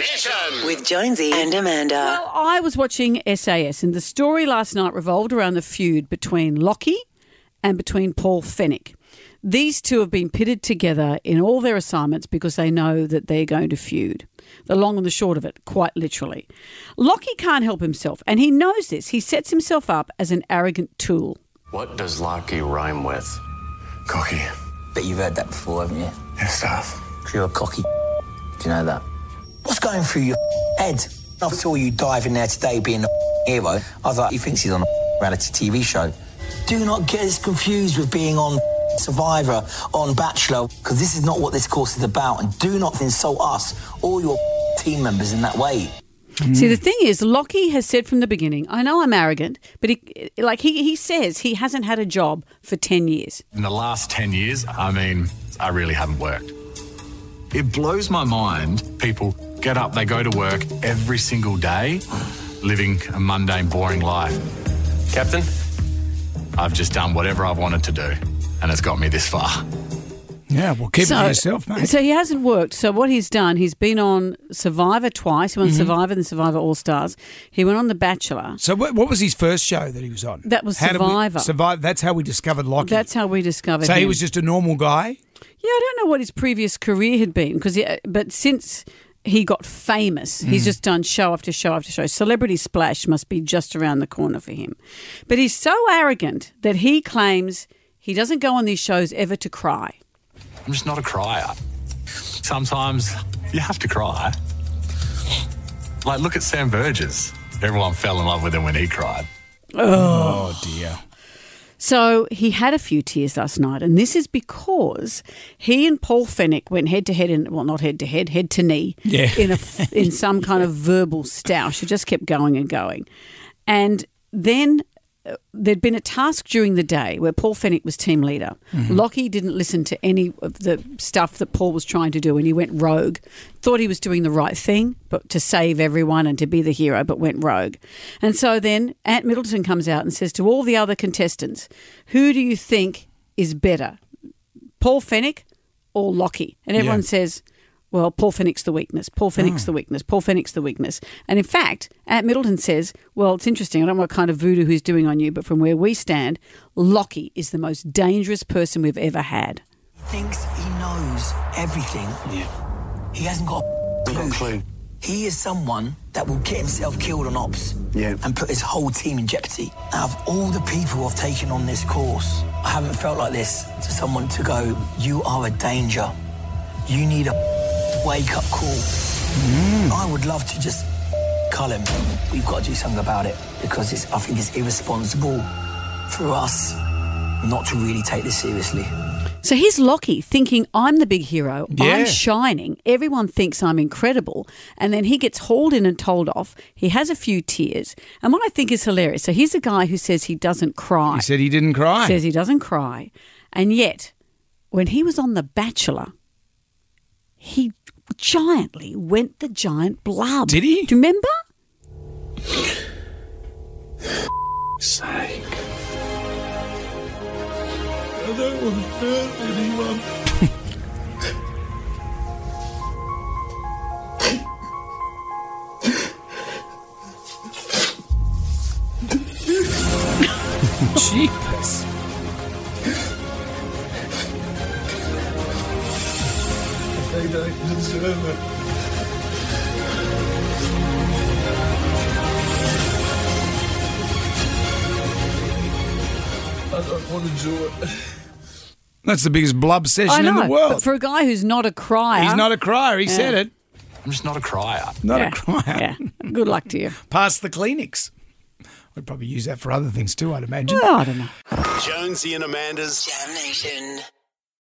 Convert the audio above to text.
Mission. With Jonesy and Amanda. Well, I was watching SAS, and the story last night revolved around the feud between Locky and between Paul Fenech. These two have been pitted together in all their assignments because they know that they're going to feud. The long and the short of it, quite literally. Locky can't help himself, and he knows this. He sets himself up as an arrogant tool. What does Locky rhyme with? Cocky. But you've heard that before, haven't you? Yeah, stuff. 'Cause You're a cocky. Do you know that? What's going through your head? I saw you dive in there today being a hero. I was like, he thinks he's on a reality TV show. Do not get us confused with being on Survivor, on Bachelor, because this is not what this course is about. And do not insult us or your team members in that way. See, the thing is, Locky has said from the beginning, I know I'm arrogant, but he, like he, he says he hasn't had a job for 10 years. In the last 10 years, I mean, I really haven't worked. It blows my mind. People get up, they go to work every single day, living a mundane, boring life. Captain? I've just done whatever I've wanted to do, and it's got me this far. Yeah, well, keep it to yourself, mate. So he hasn't worked. So what he's done, he's been on Survivor twice. He won Mhm. Survivor and Survivor All Stars. He went on The Bachelor. So what, what was his first show that he was on? That was How did we- Survivor. Survivor. That's how we discovered Locky. That's how we discovered so him. he was just a normal guy. Yeah, I don't know what his previous career had been because, but since he got famous, he's Mm. just done show after show after show. Celebrity Splash must be just around the corner for him. But he's so arrogant that he claims he doesn't go on these shows ever to cry. I'm just not a crier. Sometimes you have to cry. Like, look at Sam Burgess. Everyone fell in love with him when he cried. Oh. dear. So he had a few tears last night, and this is because he and Paul Fenech went head to head, in well, not head to head, head to knee, Yeah. in a in some kind of verbal stoush. It just kept going and going, and then. There'd been a task during the day where Paul Fenech was team leader. Mhm. Locky didn't listen to any of the stuff that Paul was trying to do, and he went rogue. Thought he was doing the right thing, but to save everyone and to be the hero, but went rogue. And so then Ant Middleton comes out and says to all the other contestants, "Who do you think is better, Paul Fenech or Locky?" And everyone Yeah. says, "Well, Paul Fenech's the weakness. Paul Fenech's Oh. the weakness. Paul Fenech's the weakness." And in fact, Ant Middleton says, "Well, it's interesting. I don't know what kind of voodoo he's doing on you, but from where we stand, Locky is the most dangerous person we've ever had." Thinks he knows everything. Yeah. He hasn't got a clue. He is someone that will get himself killed on ops Yeah. and put his whole team in jeopardy. Out of all the people I've taken on this course, I haven't felt like this to someone to go, You are a danger. You need a wake up call. Mm. I would love to just cull him. We've got to do something about it because it's, I think it's irresponsible for us not to really take this seriously. So here's Locky thinking I'm the big hero. Yeah. I'm shining. Everyone thinks I'm incredible. And then he gets hauled in and told off. He has a few tears. And what I think is hilarious so here's a guy who says he doesn't cry. He said he didn't cry. Says he doesn't cry. And yet, when he was on The Bachelor, he giantly went the giant blub. Did he? Do you remember? Sake. I don't want to hurt anyone. Jeepers. They don't deserve it. I don't want to do it. That's the biggest blub session I know. in the world. But for a guy who's not a crier. He's not a crier. He Yeah. said it. I'm just not a crier. Not Yeah. a crier. Yeah. Good luck to you. Pass the Kleenex. We'd probably use that for other things too, I'd imagine. Well, I don't know. Jonesy and Amanda's Jam Nation.